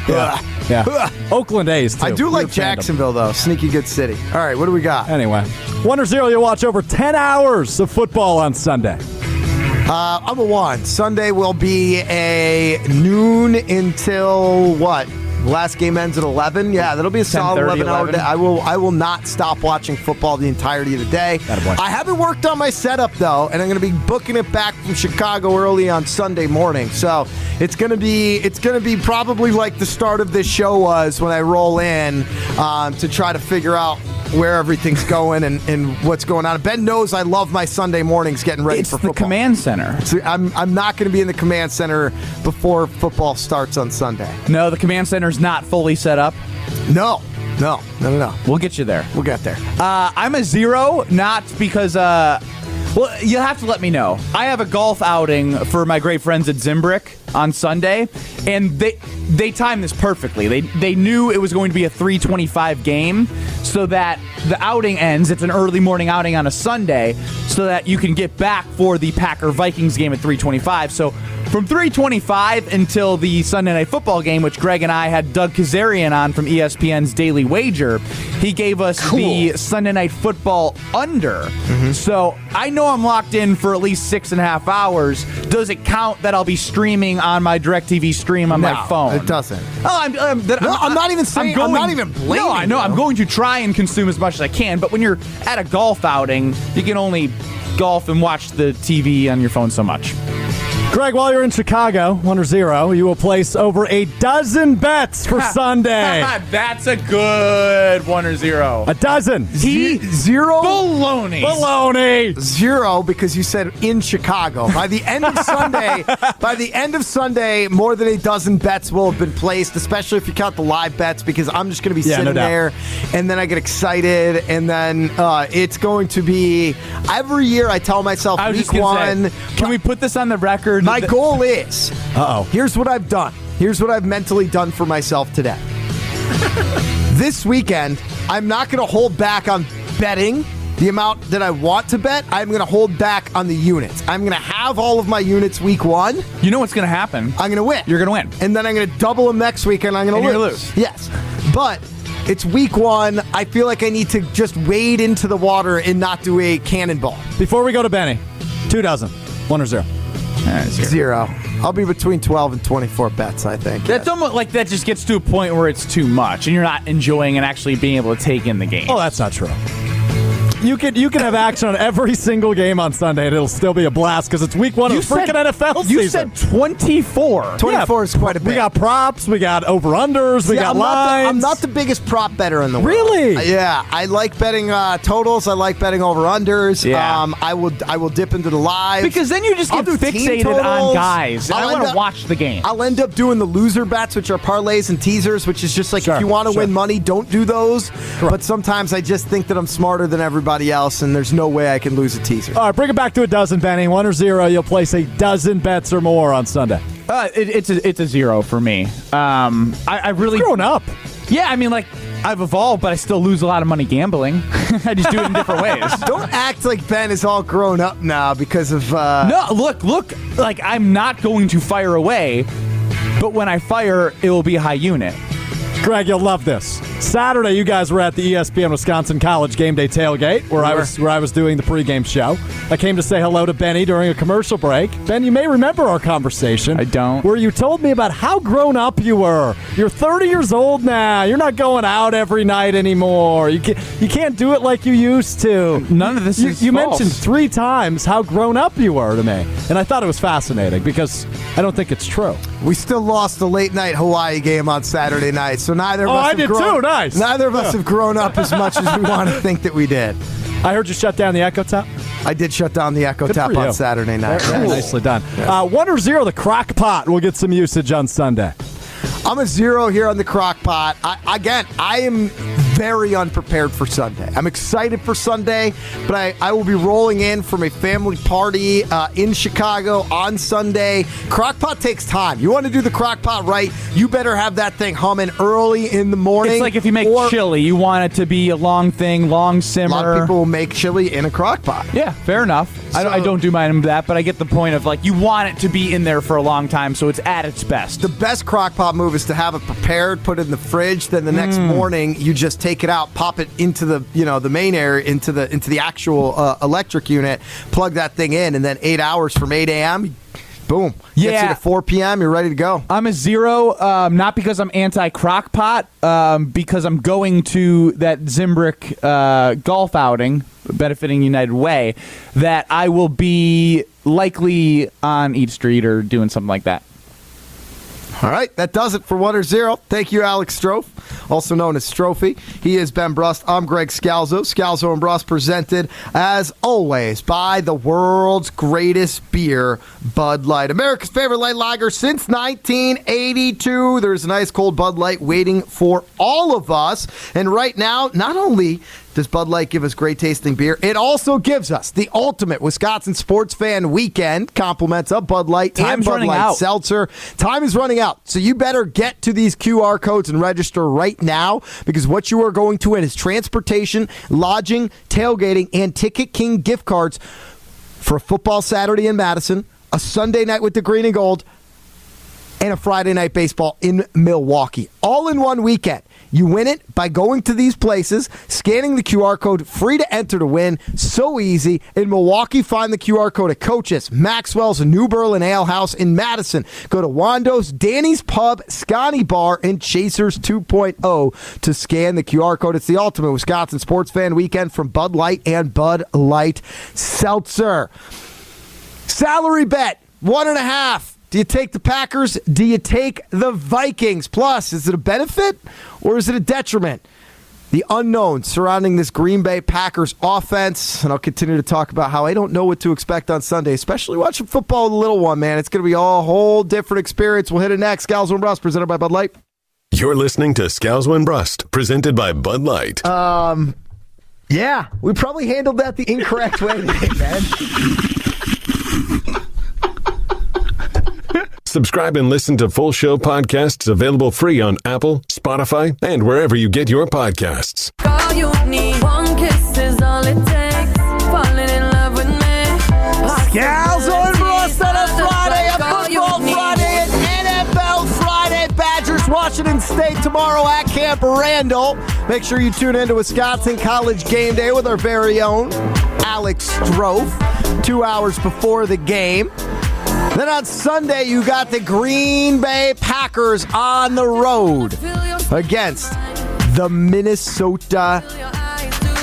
Yeah. yeah. Oakland A's, too. I do Weird like fandom. Jacksonville, though. Sneaky good city. All right, what do we got? Anyway, one or zero, you'll watch over 10 hours of football on Sunday. Uh, I'm a one. Sunday will be a noon until what? Last game ends at 11. Yeah, that'll be a solid 10:30, 11 hour 11. day. I will. I will not stop watching football the entirety of the day. I haven't worked on my setup though, and I'm going to be booking it back from Chicago early on Sunday morning. So it's going to be it's going to be probably like the start of this show was when I roll in um, to try to figure out where everything's going and, and what's going on. Ben knows I love my Sunday mornings getting ready it's for the command center. So I'm, I'm not going to be in the command center before football starts on Sunday. No, the command not fully set up. No. No, no, no, no. We'll get you there. We'll get there. Uh, I'm a zero, not because. Uh, well, you'll have to let me know. I have a golf outing for my great friends at Zimbrick on Sunday, and they they timed this perfectly. They they knew it was going to be a 325 game, so that the outing ends. It's an early morning outing on a Sunday, so that you can get back for the Packer Vikings game at 325. So from 325 until the Sunday night football game, which Greg and I had Doug Kezirian on from ESPN's Daily Wager, he gave us the Sunday night football under. Mm-hmm. So I know I'm locked in for at least six and a half hours. Does it count that I'll be streaming on my DirecTV stream on my phone? it doesn't. Oh, I'm, I'm, that- No, I'm not even saying- I'm not even blaming. No, I know. I'm going to try and consume as much as I can. But when you're at a golf outing, you can only golf and watch the TV on your phone so much. Greg, while you're in Chicago, one or zero, you will place over a dozen bets for Sunday. (laughs) That's a good one or zero. A dozen. He zero baloney. Baloney. Zero because you said in Chicago. By the end of Sunday, (laughs) by the end of Sunday, more than a dozen bets will have been placed, especially if you count the live bets, because I'm just going to be Yeah, sitting doubt. there, and then I get excited, and then uh, it's going to be every year. I tell myself I was week just gonna one. say, can we put this on the record? My goal is. Uh oh. Here's what I've done. Here's what I've mentally done for myself today. (laughs) this weekend, I'm not going to hold back on betting the amount that I want to bet. I'm going to hold back on the units. I'm going to have all of my units week one. You know what's going to happen? I'm going to win. You're going to win. And then I'm going to double them next week and I'm going to you're lose. Yes. But it's week one. I feel like I need to just wade into the water and not do a cannonball. Before we go to Benny, two dozen. One or zero. Zero. I'll be between 12 and 24 bets, I think. That's almost like that just gets to a point where it's too much and you're not enjoying and actually being able to take in the game. Oh, that's not true. You can you can have action on every single game on Sunday, and it'll still be a blast because it's week one You of the freaking said- NFL you season. said 24. 24 is quite a bit. we got props, we got over unders, we Yeah, got I'm not, the, lines. I'm not the biggest prop better in the world. Really? Uh, Yeah, I like betting uh, totals. I like betting over unders. Yeah. Um, I will I will dip into the live Because then you just get do team fixated on guys. I'll I end want to watch the game. I'll end up doing the loser bets, which are parlays and teasers, which is just like Sure, if you want to sure. win money, don't do those. But sometimes I just think that I'm smarter than everybody else, and there's no way I can lose a teaser. All right, bring it back to a dozen, Benny. One or zero, you'll place a dozen bets or more on Sunday. Uh, it, it's a, it's a zero for me. Um, I, I really Grown up. Yeah, I mean, like I've evolved, but I still lose a lot of money gambling. (laughs) I just do it in different ways. (laughs) Don't act like Ben is all grown up now because of uh, No, look, look. Like I'm not going to fire away, but when I fire, it will be a high unit. Greg, you'll love this. Saturday, you guys were at the ESPN Wisconsin College game day tailgate, where I was where I was doing the pregame show. I came to say hello to Benny during a commercial break. Ben, you may remember our conversation. I don't. Where you told me about how grown up you were. You're 30 years old now. You're not going out every night anymore. You can't, you can't do it like you used to. None of this you, is You false. mentioned three times how grown up you were to me, and I thought it was fascinating because I don't think it's true. We still lost the late night Hawaii game on Saturday night, so neither of Oh, us I have did grown, too. Nice. Neither of us have grown up as much as we want to (laughs) think that we did. I heard you shut down the Echo Tap. I did shut down the Echo Good Tap on. Saturday night. Yes. nicely done. Uh, one or zero, the crock pot will get some usage on Sunday. I'm a zero here on the crock pot. I, again, I am very unprepared for Sunday. I'm excited for Sunday, but I, I will be rolling in from a family party uh, in Chicago on Sunday. Crock pot takes time. You want to do the crock pot right, you better have that thing humming early in the morning. It's like if you make or chili, you want it to be a long thing, long simmer. A lot of people will make chili in a crock pot. Yeah, fair enough. I, don't, I don't do mine in that, but I get the point of like you want it to be in there for a long time, so it's at its best. The best crock pot move is to have it prepared, put it in the fridge, then the Mm. next morning you just take it out, pop it into the you know the main area into the into the actual uh, electric unit, plug that thing in, and then eight hours from eight a.m. Boom. Gets you Yeah. to 4 p.m. You're ready to go. I'm a zero, um, not because I'm anti crock pot, um, because I'm going to that Zimbrick uh, golf outing, benefiting United Way, that I will be likely on Eat Street or doing something like that. All right, that does it for one or zero. Thank you, Alex Strofe, also known as Strophy. He is Ben Brust. I'm Greg Scalzo. Scalzo and Brust presented, as always, by the world's greatest beer, Bud Light. America's favorite light lager since 1982. There's a nice cold Bud Light waiting for all of us. And right now, not only does Bud Light give us great tasting beer? It also gives us the ultimate Wisconsin sports fan weekend. Compliments of Bud Light Time's Bud running Light out. Seltzer. Time is running out. So you better get to these QR codes and register right now because what you are going to win is transportation, lodging, tailgating, and Ticket King gift cards for a football Saturday in Madison, a Sunday night with the green and gold, and a Friday night baseball in Milwaukee. All in one weekend. You win it by going to these places, scanning the QR code, free to enter to win. So easy. In Milwaukee, find the QR code at Coaches, Maxwell's, New Berlin Ale House. In Madison, go to Wando's, Danny's Pub, Sconnie Bar, and Chasers 2.0 to scan the QR code. It's the ultimate Wisconsin sports fan weekend from Bud Light and Bud Light Seltzer. Salary bet, one and a half. Do you take the Packers? Do you take the Vikings? Plus, is it a benefit or is it a detriment? The unknown surrounding this Green Bay Packers offense. And I'll continue to talk about how I don't know what to expect on Sunday, especially watching football with the little one, man. It's going to be a whole different experience. We'll hit it next. Gals and presented by Bud Light. You're listening to Scalzo and Brust, presented by Bud Light. Um, yeah, we probably handled that the incorrect way today, man. (laughs) Subscribe and listen to full show podcasts available free on Apple, Spotify, and wherever you get your podcasts. All you need, one kiss is all it takes. Falling in love with me. Scalzo and Ross on a Friday, a football Friday, an NFL Friday. Badgers, Washington State tomorrow at Camp Randall. Make sure you tune in to Wisconsin College Game Day with our very own Alex Strofe two hours before the game. Then on Sunday, you got the Green Bay Packers on the road against the Minnesota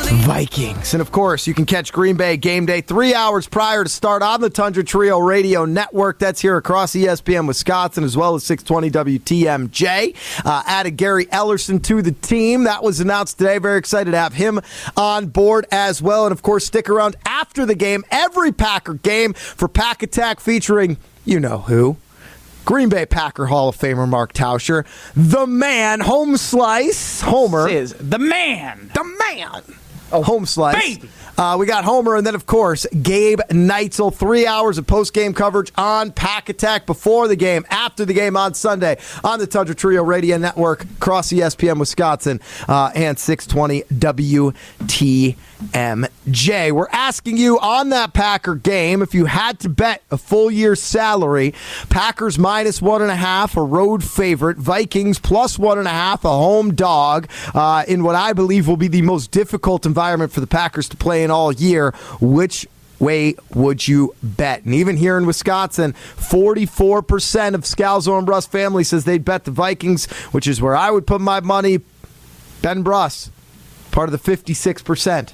Vikings. And of course, you can catch Green Bay game day three hours prior to start on the Tundra Trio Radio Network. That's here across ESPN Wisconsin as well as 620 WTMJ. Uh, added Gary Ellerson to the team. That was announced today. Very excited to have him on board as well. And of course, stick around after the game, every Packer game for Pack Attack featuring you know who. Green Bay Packer Hall of Famer Mark Tauscher, the man, home slice, Homer. Is the man. The man. Oh, home slice. Uh, we got Homer, and then, of course, Gabe Neitzel. Three hours of post game coverage on Pack Attack before the game, after the game on Sunday on the Tundra Trio Radio Network, across ESPN Wisconsin, uh, and 620 WTMJ. We're asking you on that Packer game if you had to bet a full year's salary, Packers minus one and a half, a road favorite, Vikings plus one and a half, a home dog, uh, in what I believe will be the most difficult environment for the Packers to play in all year. Which way would you bet? And even here in Wisconsin, 44% of Scalzo and Brust family says they'd bet the Vikings, which is where I would put my money. Ben Brust, part of the 56%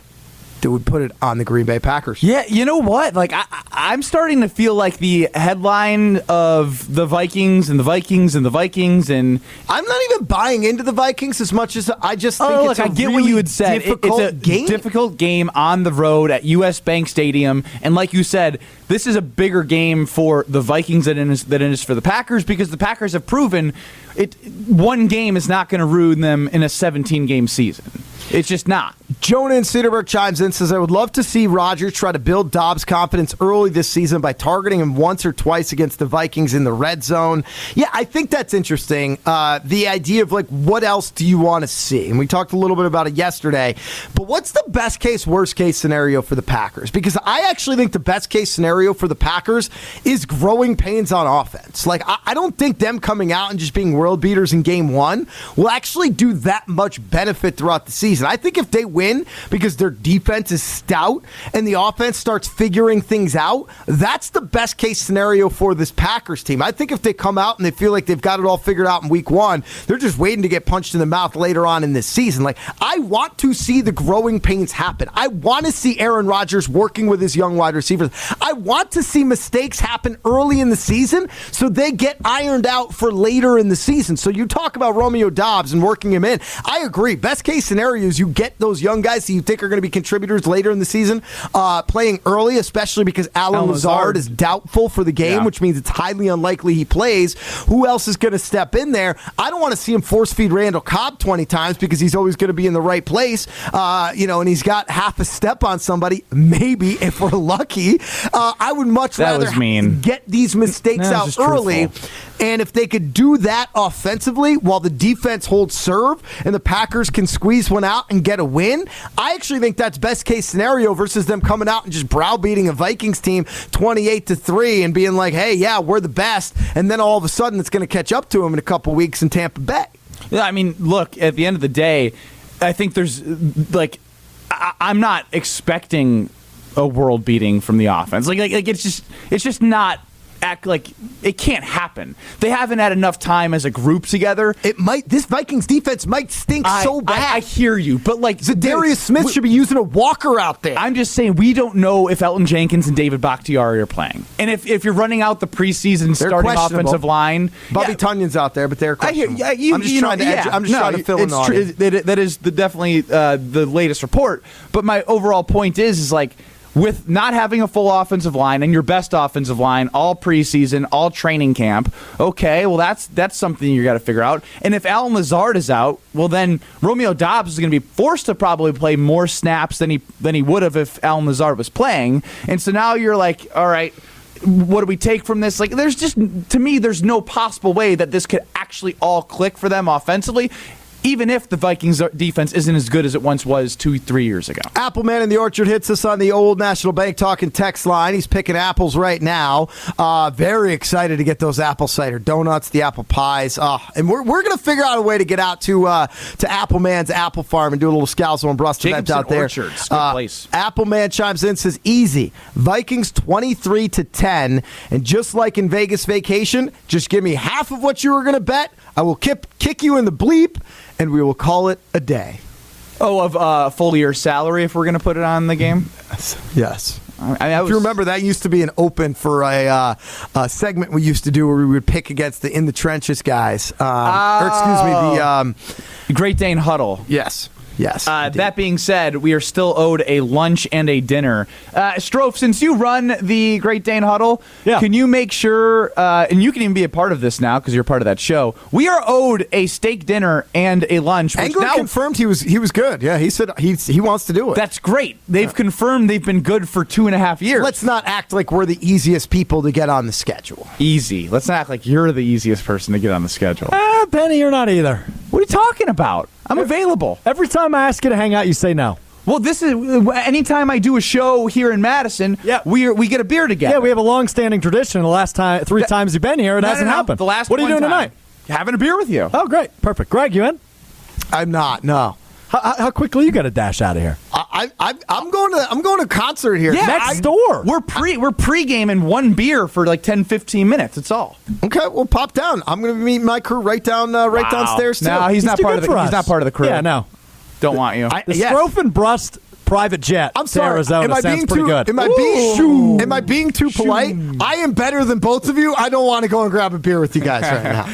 that would put it on the Green Bay Packers. Yeah, you know what? Like I, I'm starting to feel like the headline of the Vikings and the Vikings and the Vikings and I'm not even buying into the Vikings as much as I just think oh, it's look, a I get really what you had said. It- difficult it's a game. difficult game on the road at US Bank Stadium, and like you said, this is a bigger game for the Vikings than it is, than it is for the Packers because the Packers have proven it. One game is not going to ruin them in a 17 game season. It's just not. Jonah in Cedarburg chimes in says, I would love to see Rodgers try to build Doubs' confidence early this season by targeting him once or twice against the Vikings in the red zone. Yeah, I think that's interesting. Uh, the idea of like, what else do you want to see? And we talked a little bit about it yesterday. But what's the best case, worst case scenario for the Packers? Because I actually think the best case scenario for the Packers is growing pains on offense. Like, I, I don't think them coming out and just being world beaters in game one will actually do that much benefit throughout the season. Season. I think if they win because their defense is stout and the offense starts figuring things out, that's the best case scenario for this Packers team. I think if they come out and they feel like they've got it all figured out in week one, they're just waiting to get punched in the mouth later on in this season. Like, I want to see the growing pains happen. I want to see Aaron Rodgers working with his young wide receivers. I want to see mistakes happen early in the season so they get ironed out for later in the season. So you talk about Romeo Doubs and working him in. I agree. Best case scenario is you get those young guys that you think are going to be contributors later in the season uh, playing early, especially because Allen Allen Lazard, Lazard. is doubtful for the game, Yeah. which means it's highly unlikely he plays. Who else is going to step in there? I don't want to see him force feed Randall Cobb 20 times because he's always going to be in the right place, uh, you know, and he's got half a step on somebody, maybe if we're lucky. Uh, I would much That rather mean. get these mistakes out early. truthful. And if they could do that offensively while the defense holds serve and the Packers can squeeze one out and get a win, I actually think that's best case scenario versus them coming out and just browbeating a Vikings team 28 to 3 and being like, hey, yeah, we're the best. And then all of a sudden it's going to catch up to them in a couple weeks in Tampa Bay. Yeah, I mean, look, at the end of the day, I think there's like I, I'm not expecting a world beating from the offense. Like, like, like it's just it's just not act like it can't happen. They haven't had enough time as a group together. It might this Vikings defense might stink I, so bad. I, I hear you, but like Za'Darius Smith should be using a walker out there. I'm just saying we don't know if Elgton Jenkins and David Bakhtiari are playing, and if, if you're running out the preseason They're starting offensive line, Bobby yeah, Tonyan's out there, but they're I hear, yeah, you, I'm just you trying know, to edge, yeah, I'm just no, trying to fill in the. That, that is the, definitely uh, the latest report. But my overall point is, is like with not having a full offensive line and your best offensive line all preseason, all training camp. Okay, well that's that's something you got to figure out. And if Allen Lazard is out, well then Romeo Doubs is going to be forced to probably play more snaps than he than he would have if Allen Lazard was playing. And so now you're like, all right what do we take from this? Like, there's just to me, there's no possible way that this could actually all click for them offensively, even if the Vikings defense isn't as good as it once was two, three years ago. Appleman in the Orchard hits us on the old National Bank talking text line. He's picking apples right now. Uh, very excited to get those apple cider donuts, the apple pies. Uh, and we're, we're going to figure out a way to get out to uh, to Appleman's Apple Farm and do a little Scalzo and Brust event out there. Orchards, good Uh, place. Appleman chimes in, says, easy. Vikings 23 to 10. And just like in Vegas vacation, just give me half of what you were going to bet. I will kip, kick you in the bleep, and we will call it a day. Oh, of uh, full year salary if we're going to put it on the game? Yes. I, I if you remember, that used to be an open for a, uh, a segment we used to do where we would pick against the in the trenches guys. Um, or excuse me, the um, Great Dane Huddle. Yes. Yes. Uh, that being said, we are still owed a lunch and a dinner. Uh, Strofe, since you run the Great Dane Huddle, Yeah. can you make sure, uh, and you can even be a part of this now because you're part of that show, we are owed a steak dinner and a lunch. Which Angler now, confirmed he was he was good. Yeah, he said he he wants to do it. That's great. They've confirmed they've been good for two and a half years. Let's not act like we're the easiest people to get on the schedule. Easy. Let's not act like you're the easiest person to get on the schedule. Ah, Benny, you're not either. What are you talking about? I'm available. Every time I ask you to hang out, you say no. Well, this is uh, anytime I do a show here in Madison. Yeah. we are, we get a beer together. Yeah, we have a long-standing tradition. The last time, three times you've been here, it No, hasn't no, no. happened. The last what are you doing time. tonight? Having a beer with you. Oh, great, perfect. Greg, you in? I'm not. No. How, how- how quickly you got to dash out of here? I, I I'm going to I'm going to a concert here. Yeah, Next I- door. We're pre we're pre-gaming one beer for like 10, 15 minutes. That's all. Okay, well, pop down. I'm going to meet my crew right down uh, right Wow. downstairs too. No, he's, not too part of the for he's not part of the crew. Yeah, no. Don't want you. I- The yes. Strofen Brust private jet I'm to sorry. Arizona am I sounds being pretty too, good. Am I being am I being too polite? I am better than both of you. I don't want to go and grab a beer with you guys right now.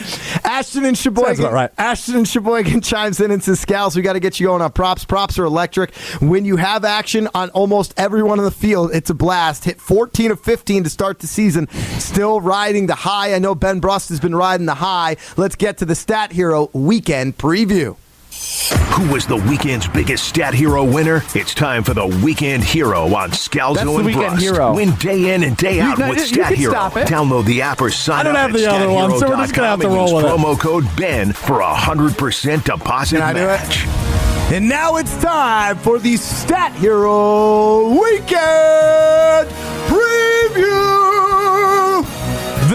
(laughs) Ashton and Sheboygan. Sounds about right. Ashton and Sheboygan chimes in and says, "Scals, we got to get you going on props. Props are electric. When you have action on almost everyone on the field, it's a blast. Hit 14 of 15 to start the season. Still riding the high. I know Ben Brust has been riding the high. Let's get to the Stat Hero weekend preview." Who was the weekend's biggest stat hero winner? It's time for the weekend hero on Scalzo That's the and weekend Brust. hero. Win day in and day out no, with you Stat Hero. stop it. Download the app or sign I don't up have at the other one, so we're just gonna have to roll with it. promo code Ben for a hundred percent deposit Can I do it? match. And now it's time for the Stat Hero Weekend Preview.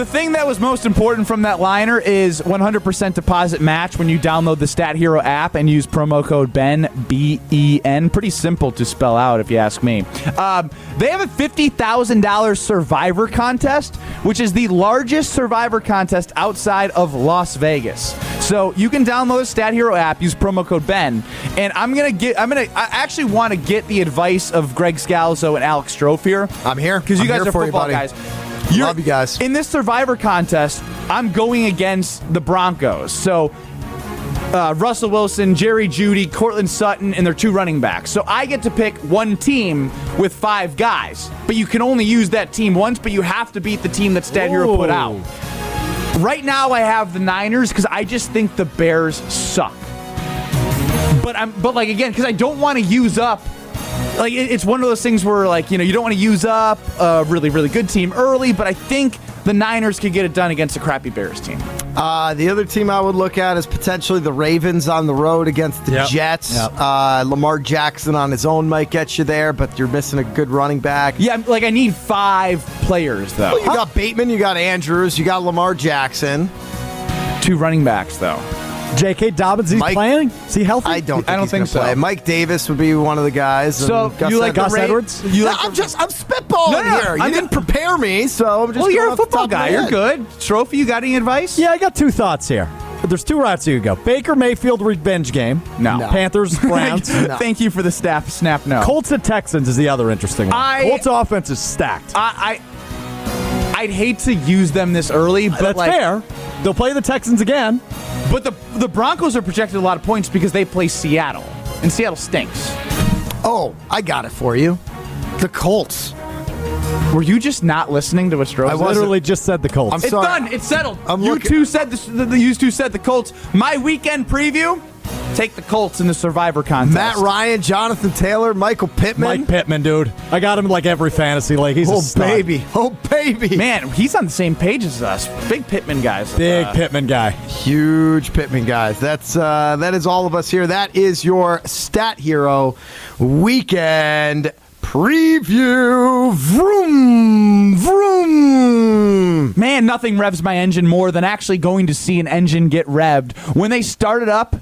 The thing that was most important from that liner is 100% deposit match when you download the Stat Hero app and use promo code Ben B E N. Pretty simple to spell out, if you ask me. Um, they have a $50,000 Survivor contest, which is the largest Survivor contest outside of Las Vegas. So you can download the Stat Hero app, use promo code Ben, and I'm gonna get. I'm gonna. I actually want to get the advice of Greg Scalzo and Alex Strofe here. I'm here because you I'm guys are for you, football guys. Love you guys. In this Survivor contest, I'm going against the Broncos. So uh, Russell Wilson, Jerry Jeudy, Courtland Sutton, and their two running backs. So I get to pick one team with five guys, but you can only use that team once. But you have to beat the team that Stat Hero put out. Right now, I have the Niners because I just think the Bears suck. But I'm, but like again, because I don't want to use up. Like it- it's one of those things where like you know you don't want to use up a really really good team early, but I think the Niners could get it done against a crappy Bears team. Uh, the other team I would look at is potentially the Ravens on the road against the Yep. Jets. Yep. Uh, Lamar Jackson on his own might get you there, but you're missing a good running back. Yeah, like I need five players though. Well, you got Bateman, you got Andrews, you got Lamar Jackson. Two running backs though. J.K. Dobbins, he's playing. Is he healthy? I don't. Think I don't he's think gonna so. Play. Mike Davis would be one of the guys. So, and Gus you like the Edwards. Ra- you No, like I'm the- just I'm spitballing No, no, no, here. You I'm didn't prepare me, so I'm just. well, you're going a off the football top of my guy. You're head. good. Trophy, you got any advice? Yeah, I got two thoughts here. There's two routes you could go. Baker Mayfield revenge game. No. Panthers, (laughs) Browns. (laughs) Thank you for the snap. Snap. No. Colts and Texans is the other interesting one. I- Colts offense is stacked. I, I I'd hate to use them this early, but That's like, fair. They'll play the Texans again. But the the Broncos are projected a lot of points because they play Seattle, and Seattle stinks. Oh, I got it for you. The Colts. Were you just not listening to what Stroh I said? literally just said the Colts. I'm it's sorry. done. It's settled. I'm you looking- two said the, the, the you two said the Colts. My weekend preview: take the Colts in the Survivor contest. Matt Ryan, Jonathan Taylor, Michael Pittman. Mike Pittman, dude. I got him like every fantasy league. He's oh a stud. baby, oh baby, Man, he's on the same page as us. Big Pittman guys. Big Uh, Pittman guy. huge Pittman guys. That's uh, that is all of us here. That is your Stat Hero weekend preview. Vroom, vroom. Man, nothing revs my engine more than actually going to see an engine get revved. When they started up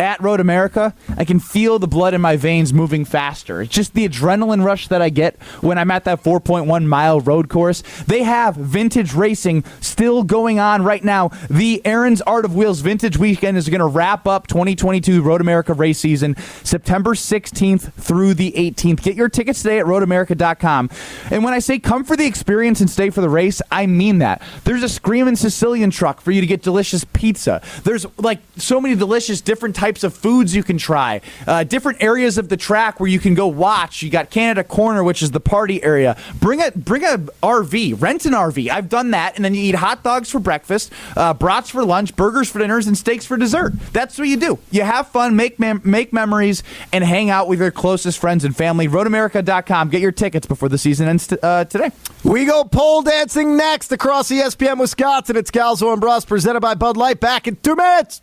at Road America, I can feel the blood in my veins moving faster. It's just the adrenaline rush that I get when I'm at that 4.1 mile road course. They have vintage racing still going on right now. The Aaron's Art of Wheels Vintage Weekend is going to wrap up 2022 Road America race season September 16th through the 18th. Get your tickets today at roadamerica.com. And when I say come for the experience and stay for the race, I mean that. There's a screaming Sicilian truck for you to get delicious pizza. There's like so many delicious different types of foods you can try. Uh, different areas of the track where you can go watch. You got Canada Corner, which is the party area. Bring a bring a RV, rent an RV. I've done that, and then you eat hot dogs for breakfast, uh, brats for lunch, burgers for dinners, and steaks for dessert. That's what you do. You have fun, make mem- make memories, and hang out with your closest friends and family. RoadAmerica.com. Get your tickets before the season ends t- uh, today. We go pole dancing next across ESPN Wisconsin. It's Scalzo and Brust presented by Bud Light. Back in two minutes.